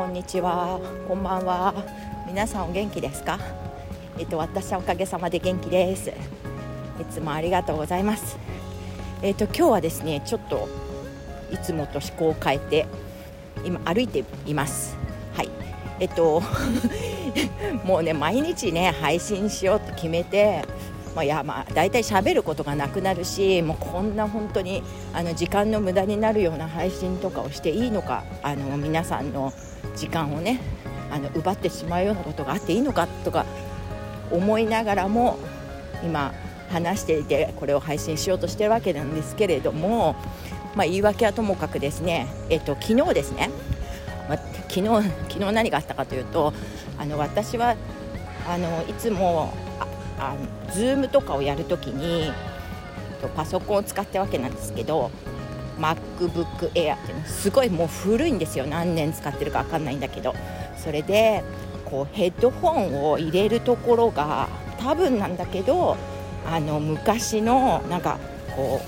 こんにちは。こんばんは。皆さんお元気ですか？えっと私はおかげさまで元気です。いつもありがとうございます。えっと今日はですねちょっといつもと思考を変えて今歩いています。はい。えっと もうね毎日ね配信しようって決めてまあ、いやまあ大体喋ることがなくなるしもうこんな本当にあの時間の無駄になるような配信とかをしていいのかあの皆さんの時間をねあの奪ってしまうようなことがあっていいのかとか思いながらも今話していてこれを配信しようとしてるわけなんですけれども、まあ、言い訳はともかくですね、えっと、昨日ですね、まあ、昨日昨日何があったかというとあの私はあのいつもあの Zoom とかをやるときにパソコンを使ったわけなんですけど MacBook Air っていうのすごいもう古いんですよ。何年使ってるか分かんないんだけど。それでこうヘッドホンを入れるところが多分なんだけどあの昔のなんかこ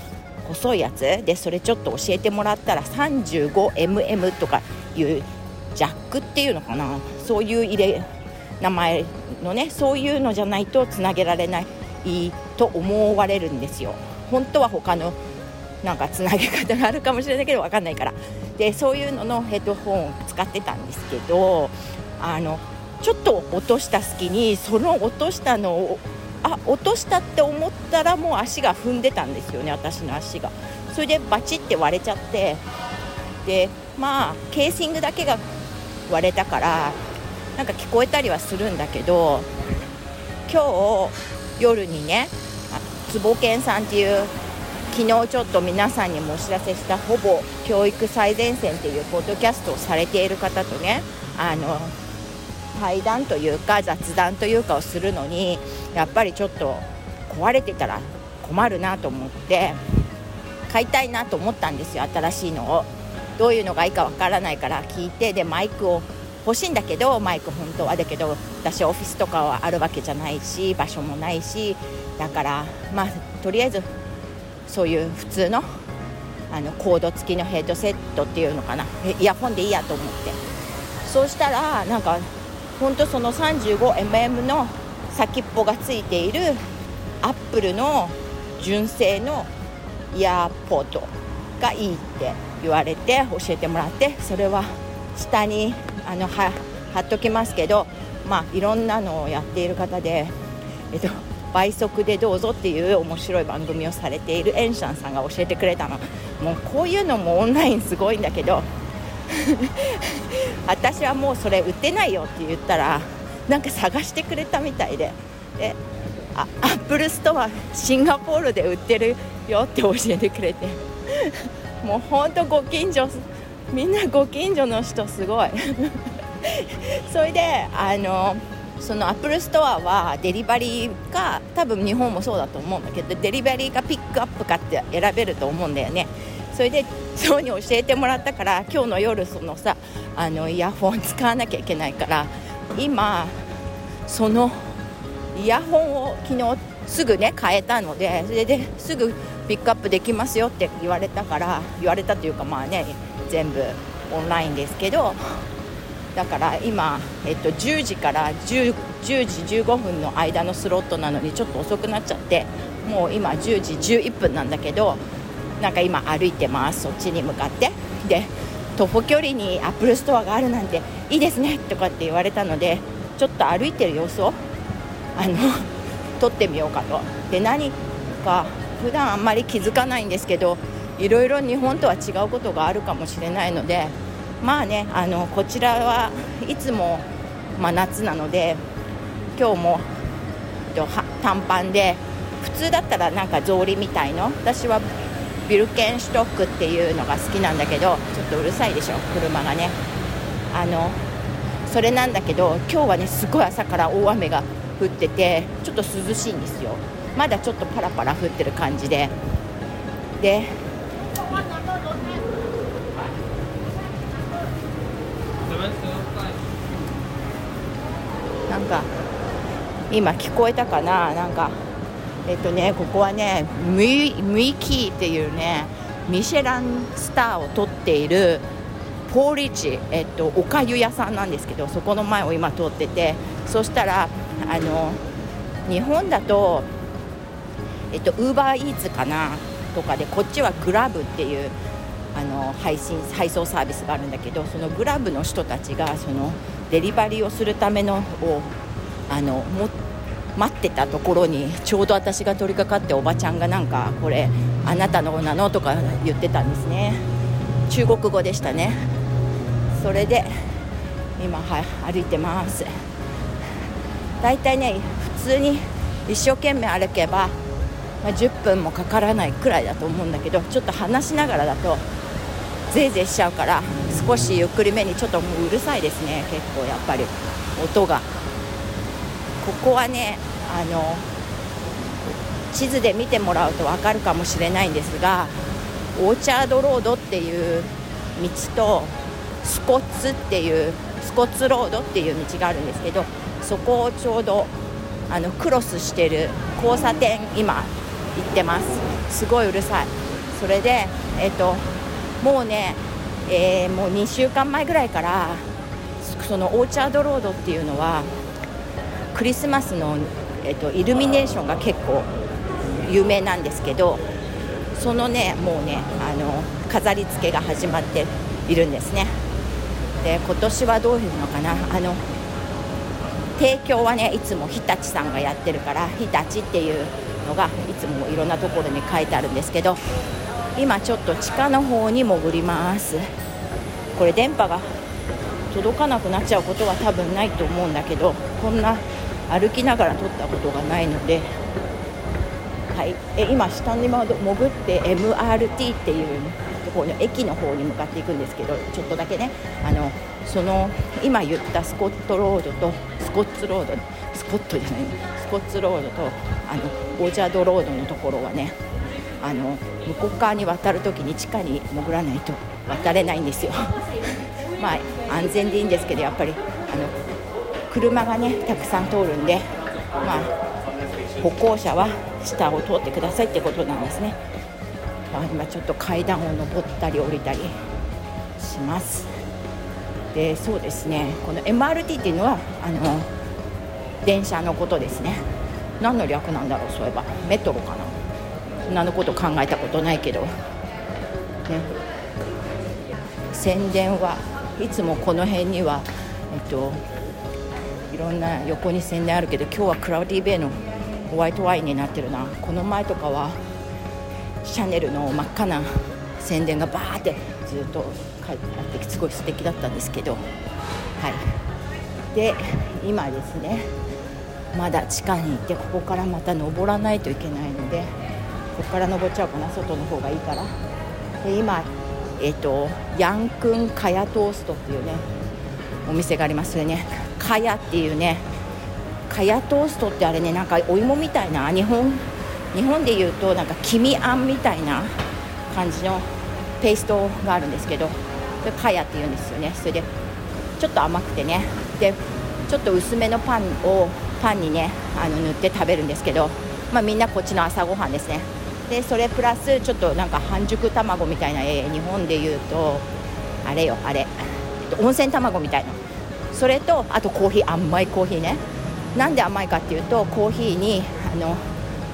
う細いやつ？でそれちょっと教えてもらったら 35mm とかいうジャックっていうのかな。そういう入れ名前のねそういうのじゃないとつなげられないと思われるんですよ。本当は他のなんかつなげ方があるかもしれないけど分かんないから。でそういうののヘッドホンを使ってたんですけどあのちょっと落とした隙にその落としたのをあ落としたって思ったらもう足が踏んでたんですよね私の足が。それでバチって割れちゃってでまあケーシングだけが割れたからなんか聞こえたりはするんだけど今日夜にね坪健さんっていう昨日ちょっと皆さんにもお知らせしたほぼ教育最前線っていうポッドキャストをされている方とねあの対談というか雑談というかをするのにやっぱりちょっと壊れてたら困るなと思って買いたいなと思ったんですよ新しいのを。どういうのがいいかわからないから聞いてでマイクを欲しいんだけどマイク本当はだけど私オフィスとかはあるわけじゃないし場所もないしだからまあとりあえずそういう普通のあのコード付きのヘッドセットっていうのかな。イヤホンでいいやと思って。そうしたらなんか本当その 35mm の先っぽがついているアップルの純正のイヤーポッドがいいって言われて教えてもらってそれは下にあのは貼っときますけど、まあ、いろんなのをやっている方で、えっと、倍速でどうぞっていう面白い番組をされているエンシャンさんが教えてくれたの。もうこういうのもオンラインすごいんだけど 私はもうそれ売ってないよって言ったらなんか探してくれたみたいで。でアップルストアシンガポールで売ってるよって教えてくれて。もうほんとご近所みんなご近所の人すごい。それであのそのアップルストアはデリバリーか多分日本もそうだと思うんだけどデリバリーかピックアップかって選べると思うんだよね。それでそうに教えてもらったから今日の夜そのさあのイヤホン使わなきゃいけないから今そのイヤホンを昨日すぐね変えたのでそれですぐピックアップできますよって言われたから言われたというかまあね全部オンラインですけどだから今、えっと、10時から 10, 10時15分の間のスロットなのにちょっと遅くなっちゃってもう今10時11分なんだけどなんか今歩いてます。そっちに向かって。で徒歩距離にアップルストアがあるなんていいですねとかって言われたのでちょっと歩いてる様子をあの撮ってみようかと。で何か普段あんまり気づかないんですけどいろいろ日本とは違うことがあるかもしれないのでまあねあのこちらはいつも真夏なので今日も短パンで普通だったらなんか草履みたいの？私はビルケンシュトックっていうのが好きなんだけどちょっとうるさいでしょ車がね。あのそれなんだけど今日はねすごい朝から大雨が降っててちょっと涼しいんですよ。まだちょっとパラパラ降ってる感じで。でなんか今聞こえたかな？なんかえっとねここはねムイムイキーっていうねミシェランスターを取っているポーリッチ、えっと、おかゆ屋さんなんですけどそこの前を今通っててそしたらあの日本だとえっとウーバーイーツかな？とかでこっちはグラブっていうあの配信配送サービスがあるんだけどそのグラブの人たちがそのデリバリーをするためのをあのも待ってたところにちょうど私が取り掛かっておばちゃんがなんかこれあなたのなのとか言ってたんですね。中国語でしたね。それで今は歩いてます。だいたいね普通に一生懸命歩けば、まあ、10分もかからないくらいだと思うんだけどちょっと話しながらだとぜいぜいしちゃうから少しゆっくりめにちょっともううるさいですね。結構やっぱり。音が。ここはねあの地図で見てもらうと分かるかもしれないんですがオーチャードロードっていう道とスコッツっていうスコッツロードっていう道があるんですけどそこをちょうどあのクロスしてる交差点今行ってます。すごいうるさい。それでえっ、ともうね、えー、もう2週間前ぐらいからそのオーチャードロードっていうのはクリスマスの、えーと、イルミネーションが結構有名なんですけどそのねもうねあの飾り付けが始まっているんですね。で今年はどういうのかな？あの提供はねいつも日立さんがやってるから日立っていうのがいつもいろんなところに書いてあるんですけど今ちょっと地下の方に潜ります。これ電波が届かなくなっちゃうことは多分ないと思うんだけどこんな歩きながら撮ったことがないので、はい、え今下に潜って MRT っていうところの駅の方に向かっていくんですけどちょっとだけね。あのその今言ったスコットロードとスコッツロードスコットじゃないスコッツロードとあのオーチャードロードのところはねあの向こう側に渡るときに地下に潜らないと渡れないんですよ。まあ安全でいいんですけどやっぱりあの車がねたくさん通るんでまあ歩行者は下を通ってくださいってことなんですね、まあ、今ちょっと階段を上ったり降りたりします。でそうですねこの MRT っていうのはあの電車のことですね。何の略なんだろうそういえば。メトロかな。そんなのこと考えたことないけど、ね、宣伝はいつもこの辺には、えっと、いろんな横に宣伝あるけど今日はクラウディーベイのホワイトワインになってるな。この前とかはシャネルの真っ赤な宣伝がバーってずっと書いてあってすごい素敵だったんですけど。はい。で今ですねまだ地下に行ってここからまた登らないといけないのでここから登っちゃうかな外の方がいいから。で今えっ、ー、とヤンクンカヤトーストっていうねお店がありますそれね。カヤっていうねカヤトーストってあれねなんかお芋みたいな日本日本でいうとなんか黄身あんみたいな感じのペーストがあるんですけどそれカヤっていうんですよね。それでちょっと甘くてね。でちょっと薄めのパンをパンにねあの塗って食べるんですけど、まあ、みんなこっちの朝ごはんですね。でそれプラスちょっとなんか半熟卵みたいな、え、日本でいうとあれよあれ、えっと、温泉卵みたいな。それとあとコーヒー甘いコーヒーね。なんで甘いかっていうとコーヒーにあの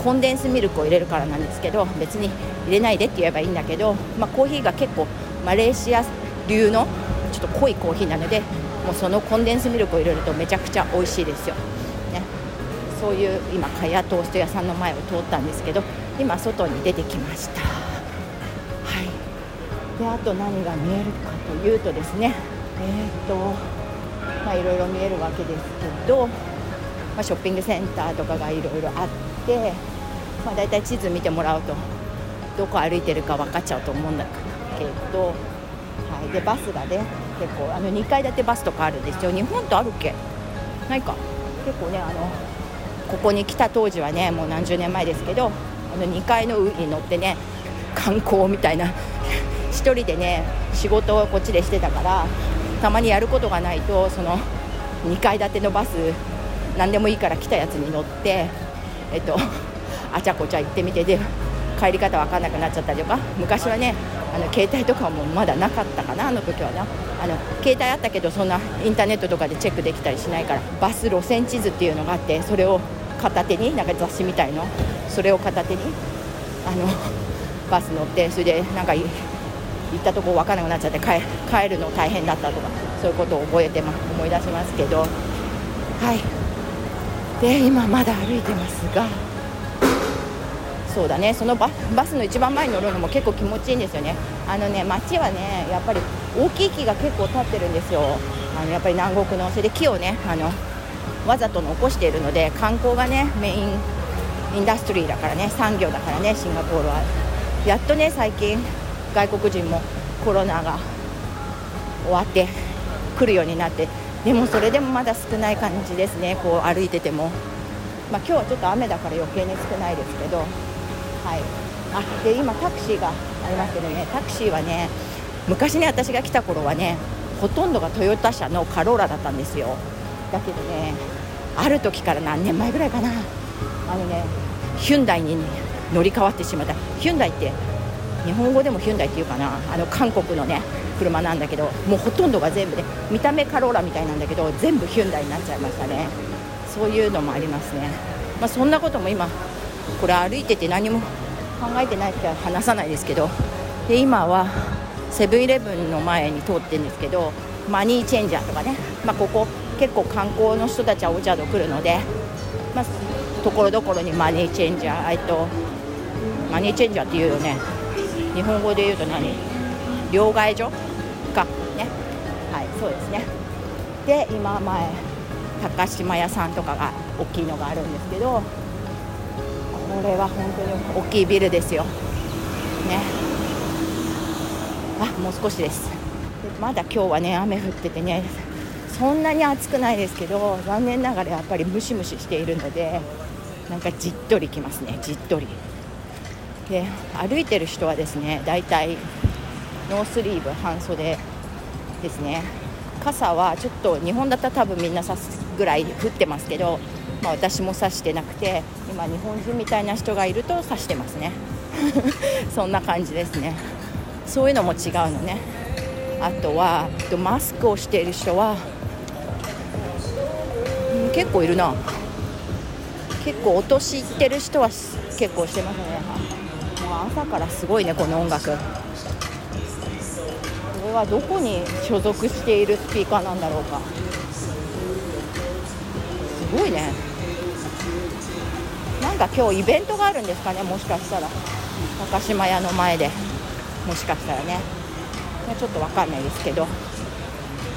コンデンスミルクを入れるからなんですけど別に入れないでって言えばいいんだけど、まあ、コーヒーが結構マレーシア流のちょっと濃いコーヒーなのでもうそのコンデンスミルクを入れるとめちゃくちゃ美味しいですよ、ね、そういう今カヤトースト屋さんの前を通ったんですけど今外に出てきました。はい。であと何が見えるかというとですね。えっ、とまあいろいろ見えるわけですけど、まあ、ショッピングセンターとかがいろいろあって、まあ、大体地図見てもらうとどこ歩いてるか分かっちゃうと思うんだけど、はい、でバスがね結構あの2階建てバスとかあるんですよ。日本とあるっけ？ないか。結構ねあのここに来た当時はねもう何十年前ですけどあの2階の上に乗ってね観光みたいな1人でね仕事をこっちでしてたからたまにやることがないとその2階建てのバス何でもいいから来たやつに乗ってえっとあちゃこちゃ行ってみてで帰り方分かんなくなっちゃったりとか昔はねあの携帯とかもまだなかったかなあの時はな。あの携帯あったけどそんなインターネットとかでチェックできたりしないからバス路線地図っていうのがあってそれを片手になんか雑誌みたいのそれを片手にあの バス乗ってそれでなんか行ったとこ分からなくなっちゃって帰るの大変だったとかそういうことを覚えて、ま、思い出しますけどはいで今まだ歩いてますが。そうだねそのバスの一番前に乗るのも結構気持ちいいんですよねあのね街はねやっぱり大きい木が結構立ってるんですよあのやっぱり南国のそれで木をねあのわざと残しているので観光がねメインインダストリーだからね産業だからねシンガポールは。やっとね最近外国人もコロナが終わって来るようになって。でもそれでもまだ少ない感じですねこう歩いてても、まあ、今日はちょっと雨だから余計に少ないですけど。はい。あで今タクシーがありますけどねタクシーはね昔ね私が来た頃はねほとんどがトヨタ車のカローラだったんですよ。だけどねある時から何年前ぐらいかな。あのねヒュンダイに乗り換わってしまった。ヒュンダイって日本語でもヒュンダイっていうかな。あの韓国のね車なんだけどもうほとんどが全部で見た目カローラみたいなんだけど全部ヒュンダイになっちゃいましたね。そういうのもありますね。まあ、そんなことも今これ歩いてて何も考えてないって話さないですけどで今はセブンイレブンの前に通ってるんですけどマニーチェンジャーとかね、まあ、ここ結構観光の人たちはお茶と来るので、まあ、ところどころにマニーチェンジャーえっとマニーチェンジャーっていうよね。日本語で言うと何？両替所？かね。はいそうですね。で今前高島屋さんとかが大きいのがあるんですけどこれは本当に大きいビルですよ。ね。あもう少しです。まだ今日はね雨降っててねそんなに暑くないですけど残念ながらやっぱりムシムシしているのでなんかじっとりきますねじっとり。で歩いてる人はですねだいたいノースリーブ半袖ですね。傘はちょっと日本だったら多分みんな差すぐらい降ってますけどまあ、私も指してなくて今日本人みたいな人がいると指してますね。そんな感じですね。そういうのも違うのね。あとはマスクをしている人は、結構いるな。結構お年いってる人は結構してますね。もう朝からすごいねこの音楽。これはどこに所属しているスピーカーなんだろうか。すごいね。なんか今日イベントがあるんですかねもしかしたら。高島屋の前で。もしかしたらね。ちょっと分かんないですけど。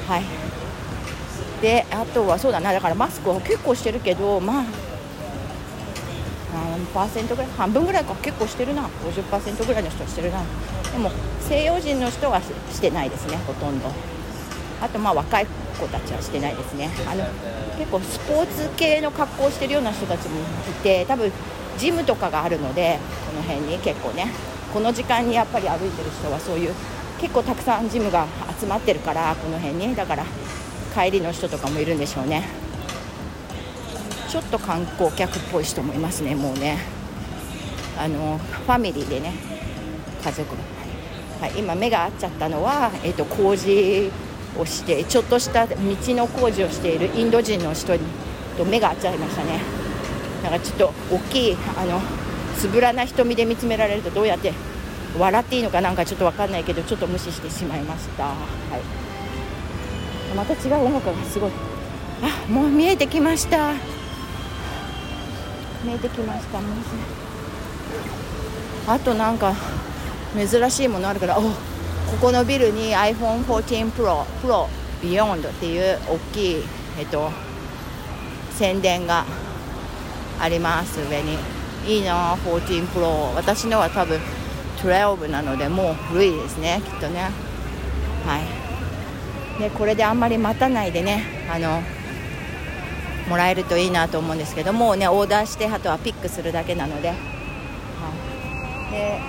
はい。であとはそうだな。だからマスクを結構してるけどまあ何パーセントぐらい半分ぐらいか。結構してるな。50%ぐらいの人はしてるな。でも西洋人の人はしてないですね。ほとんど。あとまあ若い子たちはしてないですね。あの結構スポーツ系の格好をしてるような人たちもいて多分ジムとかがあるのでこの辺に結構ね。この時間にやっぱり歩いてる人はそういう結構たくさんジムが集まってるからこの辺に。だから帰りの人とかもいるんでしょうね。ちょっと観光客っぽい人もいますねもうね。あのファミリーでね家族が。はい、今目が合っちゃったのは、えーと工事をしてちょっとした道の工事をしているインド人の人と目が合っちゃいましたね。なんかちょっと大きいあのつぶらな瞳で見つめられるとどうやって笑っていいのかなんかちょっと分かんないけどちょっと無視してしまいました、はい、また違う音楽がすごい。あもう見えてきました。見えてきました。もうあとなんか珍しいものあるからおここのビルに iPhone14 Pro Pro Beyond っていう大きい、えっと、宣伝があります。上に。いいな14 Pro 私のは多分12なのでもう古いですねきっとね。はい。でこれであんまり待たないでねあのもらえるといいなと思うんですけどもうねオーダーしてあとはピックするだけなので,、はい、で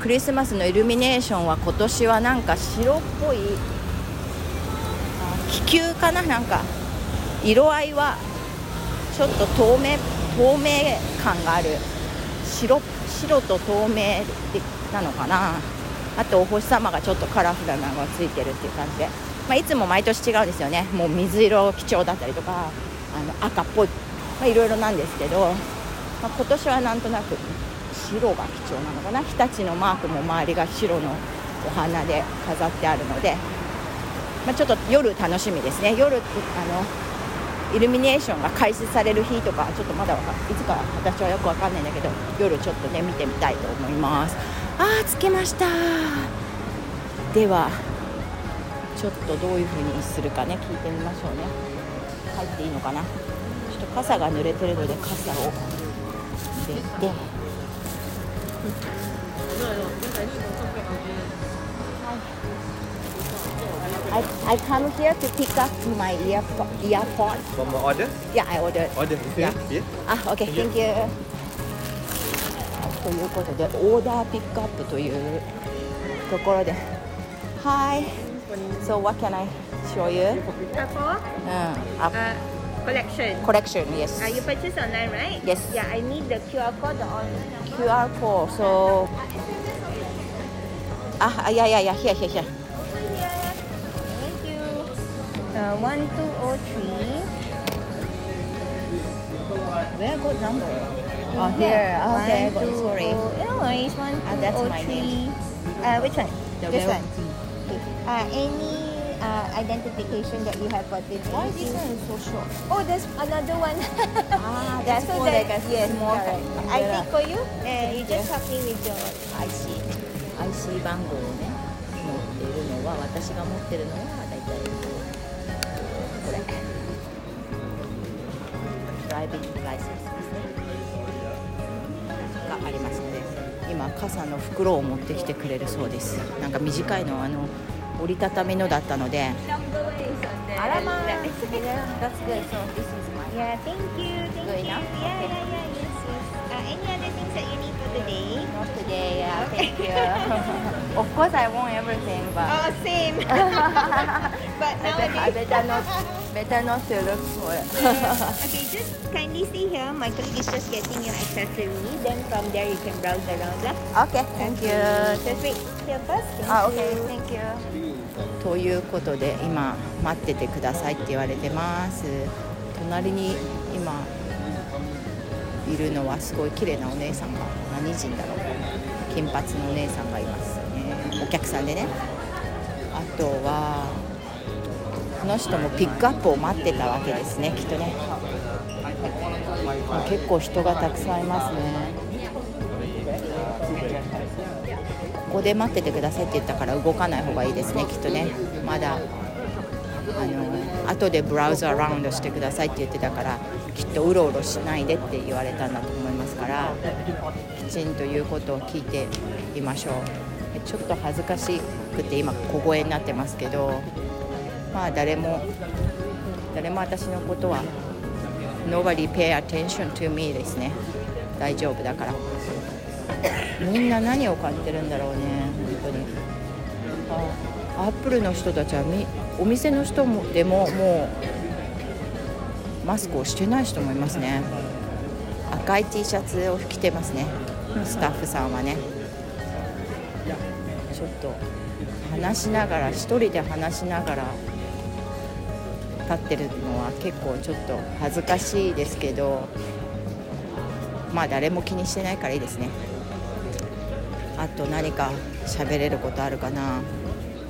クリスマスのイルミネーションは今年はなんか白っぽい気球かな？なんか色合いはちょっと透明透明感がある。白白と透明なのかな？あとお星様がちょっとカラフルなのがついてるっていう感じで、まあ、いつも毎年違うんですよね。もう水色基調だったりとか。あの赤っぽい、まあ、いろいろなんですけど、まあ、今年はなんとなく白が基調なのかな。日立のマークも周りが白のお花で飾ってあるので、まあ、ちょっと夜楽しみですね。夜あのイルミネーションが開始される日とかちょっとまだかいつか私はよくわかんないんだけど夜ちょっとね見てみたいと思います。あー着きました。ではちょっとどういう風にするかね聞いてみましょうね。入っていいのかなちょっと傘が濡れてるので傘を入れて I, I come here to pick up my earpod. earpod. From order? Yeah, I ordered. Order. Yeah. Yeah. あ、OK、Thank you. ということで、オーダーピックアップというところで。Hi. So what can I it's your uh, collection. collection, yes. Uh, you purchase online, right? Yes. Yeah, I need the QR code, the online. QR code, so. Ah, ah, yeah, yeah, yeah, here, here, here. Thank you. Uh, 1203. Very good number. Oh, here. Ah, okay, one, sorry. Oh, no worries. That's oh, my. Name. Uh, which one? The this one. one. Uh, any uh, identification that you have for this? Why this one is so short? Oh, there's another one. Ah, that's so for that, like a yes, small correct. kind. I Yeah. take for you. Uh, you just help me with your IC IC 番号をね持っているのは私が持ってるのはだいたいこれドライビングライセンスですねがありますので今傘の袋を持ってきてくれるそうですなんか短いのはあの折りたたみのだったので number is on the あらまあ left. That's good so this is my Yeah, thank you. Thank Good you. enough? Yeah, yeah, yeah. Yes, yes. Uh, any other things that you need for the day? not today yeah thank you of course I want everything but Oh, same. but I bet- I nowadays. better not better not to look for it. okay, just kindly stay here. My colleague is just getting your accessory. Then from there you can browse around. lah. okay, thank you. Just wait here first. Thank Ah, okay, you. thank you. ということで今待っててくださいって言われてます。隣に今いるのはすごい綺麗なお姉さんが何人だろう。金髪のお姉さんがいますね。お客さんでね。あとはこの人もピックアップを待ってたわけですねきっとね。結構人がたくさんいますね。ここで待っててくださいって言ったから動かない方がいいですねきっとね。まだあの後でブラウザーラウンドしてくださいって言ってたからきっとうろうろしないでって言われたんだと思いますからきちんと言うことを聞いていましょう。ちょっと恥ずかしくて今小声になってますけどまあ誰も誰も私のことは Nobody pay attention to me ですね。大丈夫だから。みんな何を買ってるんだろうね本当に。あアップルの人たちはみお店の人もでももうマスクをしてない人もいますね。赤い T シャツを着てますね。スタッフさんはね。ちょっと話しながら一人で話しながら立ってるのは結構ちょっと恥ずかしいですけどまあ誰も気にしてないからいいですね。あと何か喋れることあるかな。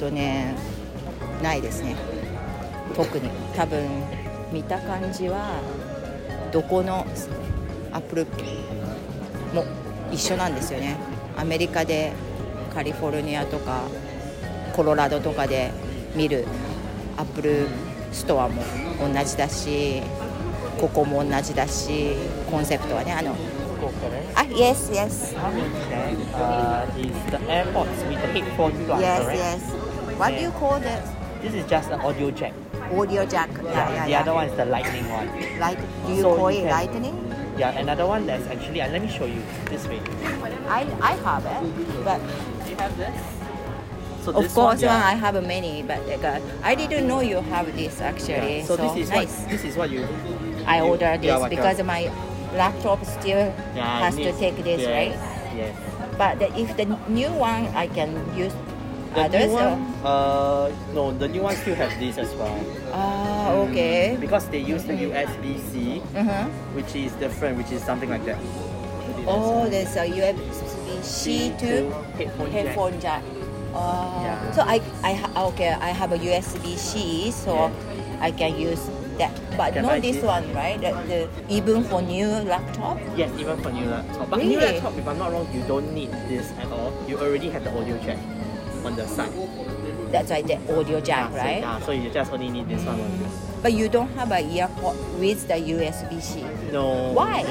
とねないですね。特に。多分見た感じはどこのアップルも一緒なんですよね。アメリカでカリフォルニアとかコロラドとかで見るアップルストアも同じだしここも同じだしコンセプトはねあのあ Yes yes Check. Uh, is the AirPods with the headphone plug, yes correct? yes What do you call that? This is just an audio jack. audio jack yeah yeah the yeah other one is the lightning one. Light, do you So call you it can- lightning? Yeah, another one that's actually, uh, let me show you this way. I, I have it, but Do you have this? So of course, one, one, I have many, but uh, I didn't know you have this actually. Yeah. So, this is nice. what this is what you I ordered this Yeah, because my laptop still yeah, has to take this, yes. right? yes. But the, if the new one, I can use The others. new one, uh, no, the new one still have this as well. Ah, okay. Because they use the USB-C, Uh-huh. which is different, which is something like that. Oh, there's a USB-C to headphone jack. headphone jack. Oh, Yeah. so I, I ha- okay, I have a USB-C, so Yeah. I can use that. But Can not I this one, right? The, the even for new laptop. Yes, even for new laptop. But new laptop, if I'm not wrong, you don't need this at all. You already have the audio jack on the side. That's why the audio jack, Yeah, so, right? yeah, so you just only need this one. only. But you don't have a earpod with the USB-C. No. Why?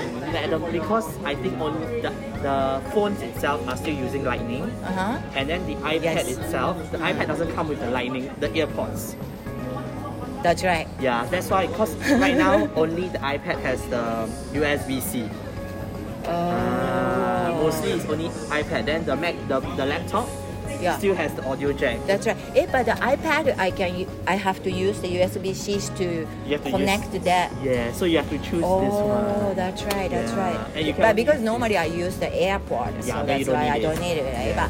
Because I think only the, the phones itself are still using lightning. Uh huh. And then the iPad Yes. itself, the iPad doesn't come with the lightning, the earpods. That's right. Yeah, that's why. Because right now only the iPad has the USB-C. Oh. Uh, mostly it's only iPad. Then the Mac, the, the laptop Yeah. still has the audio jack. That's right. Eh, but the iPad, I can, I have to use the USB-C to to connect to that. Yeah, so you have to choose Oh, this one. Oh, that's right, that's Yeah. right. And you can but because normally I use the AirPod, Yeah, so that's why I don't need it, right? Yeah. But,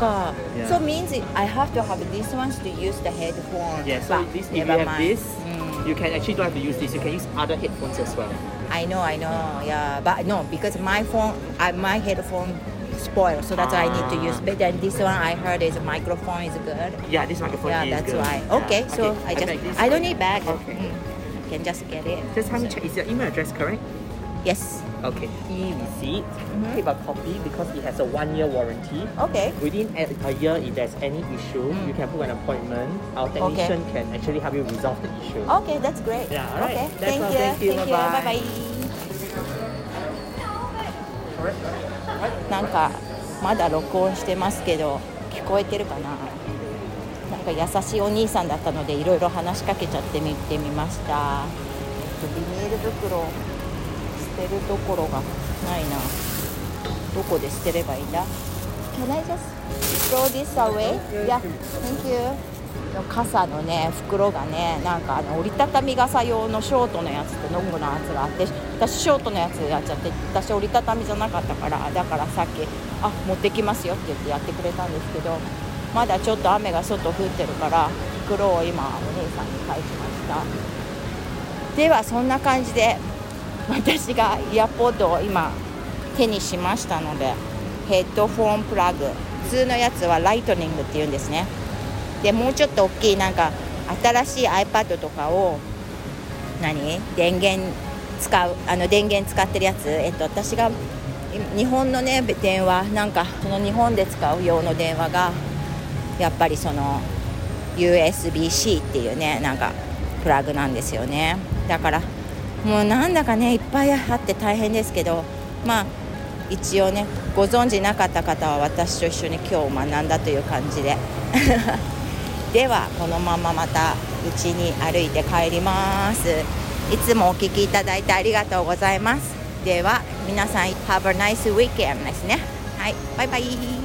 Yeah. so means it, I have to have these ones to use the headphone. Yeah, so but this, if you have mind. this, Mm, you can actually don't have to use this. You can use other headphones as well. I know, I know, yeah. But no, because my phone, I, my headphone spoiled, so that's why I need to use. Ah. But then this one I heard is microphone is good. Yeah, this microphone yeah, is that's good. why. Yeah. That's why. Okay, so I just, this I don't need bag. Okay. Mm, can just get it. Just help me check. Is your email address correct? Yes. Okay. E-receipt. Mhm. Keep a copy because it has a one-year warranty. Okay. Within a, a year, if there's any issue, Mm. you can book an appointment. Our technician can actually help you resolve the issue. Okay, that's great. Yeah, alright. Okay, That's thank all. you. Thank you. Bye Bye-bye. bye. なんかまだ録音してますけど聞こえてるかななんか優しいお兄さんだったのでいろいろ話しかけちゃってみてみましたえっとビニール袋捨てるところがないな。どこで捨てればいいんだ？Can I just throw this away? Yeah, thank you. の傘のね袋がねなんかあの折りたたみ傘用のショートのやつとロングのやつがあって私ショートのやつやっちゃって私折りたたみじゃなかったからだからさっき「あ持ってきますよ」って言ってやってくれたんですけどまだちょっと雨が外降ってるから袋を今お姉さんに返しました。ではそんな感じで私がイヤポッドを今手にしましたのでヘッドフォンプラグ。普通のやつはライトニングっていうんですね。でもうちょっと大きいなんか新しい iPad とかを何？電源使うあの電源使ってるやつ、えっと、私が日本のね電話なんかその日本で使う用の電話がやっぱりその USB-C っていうねなんかプラグなんですよね。だからもうなんだかねいっぱいあって大変ですけどまあ一応ねご存知なかった方は私と一緒に今日学んだという感じで。ではこのまままた家に歩いて帰ります。いつもお聞きいただいてありがとうございます。では皆さん Have a nice weekend ですね。はいバイバイ。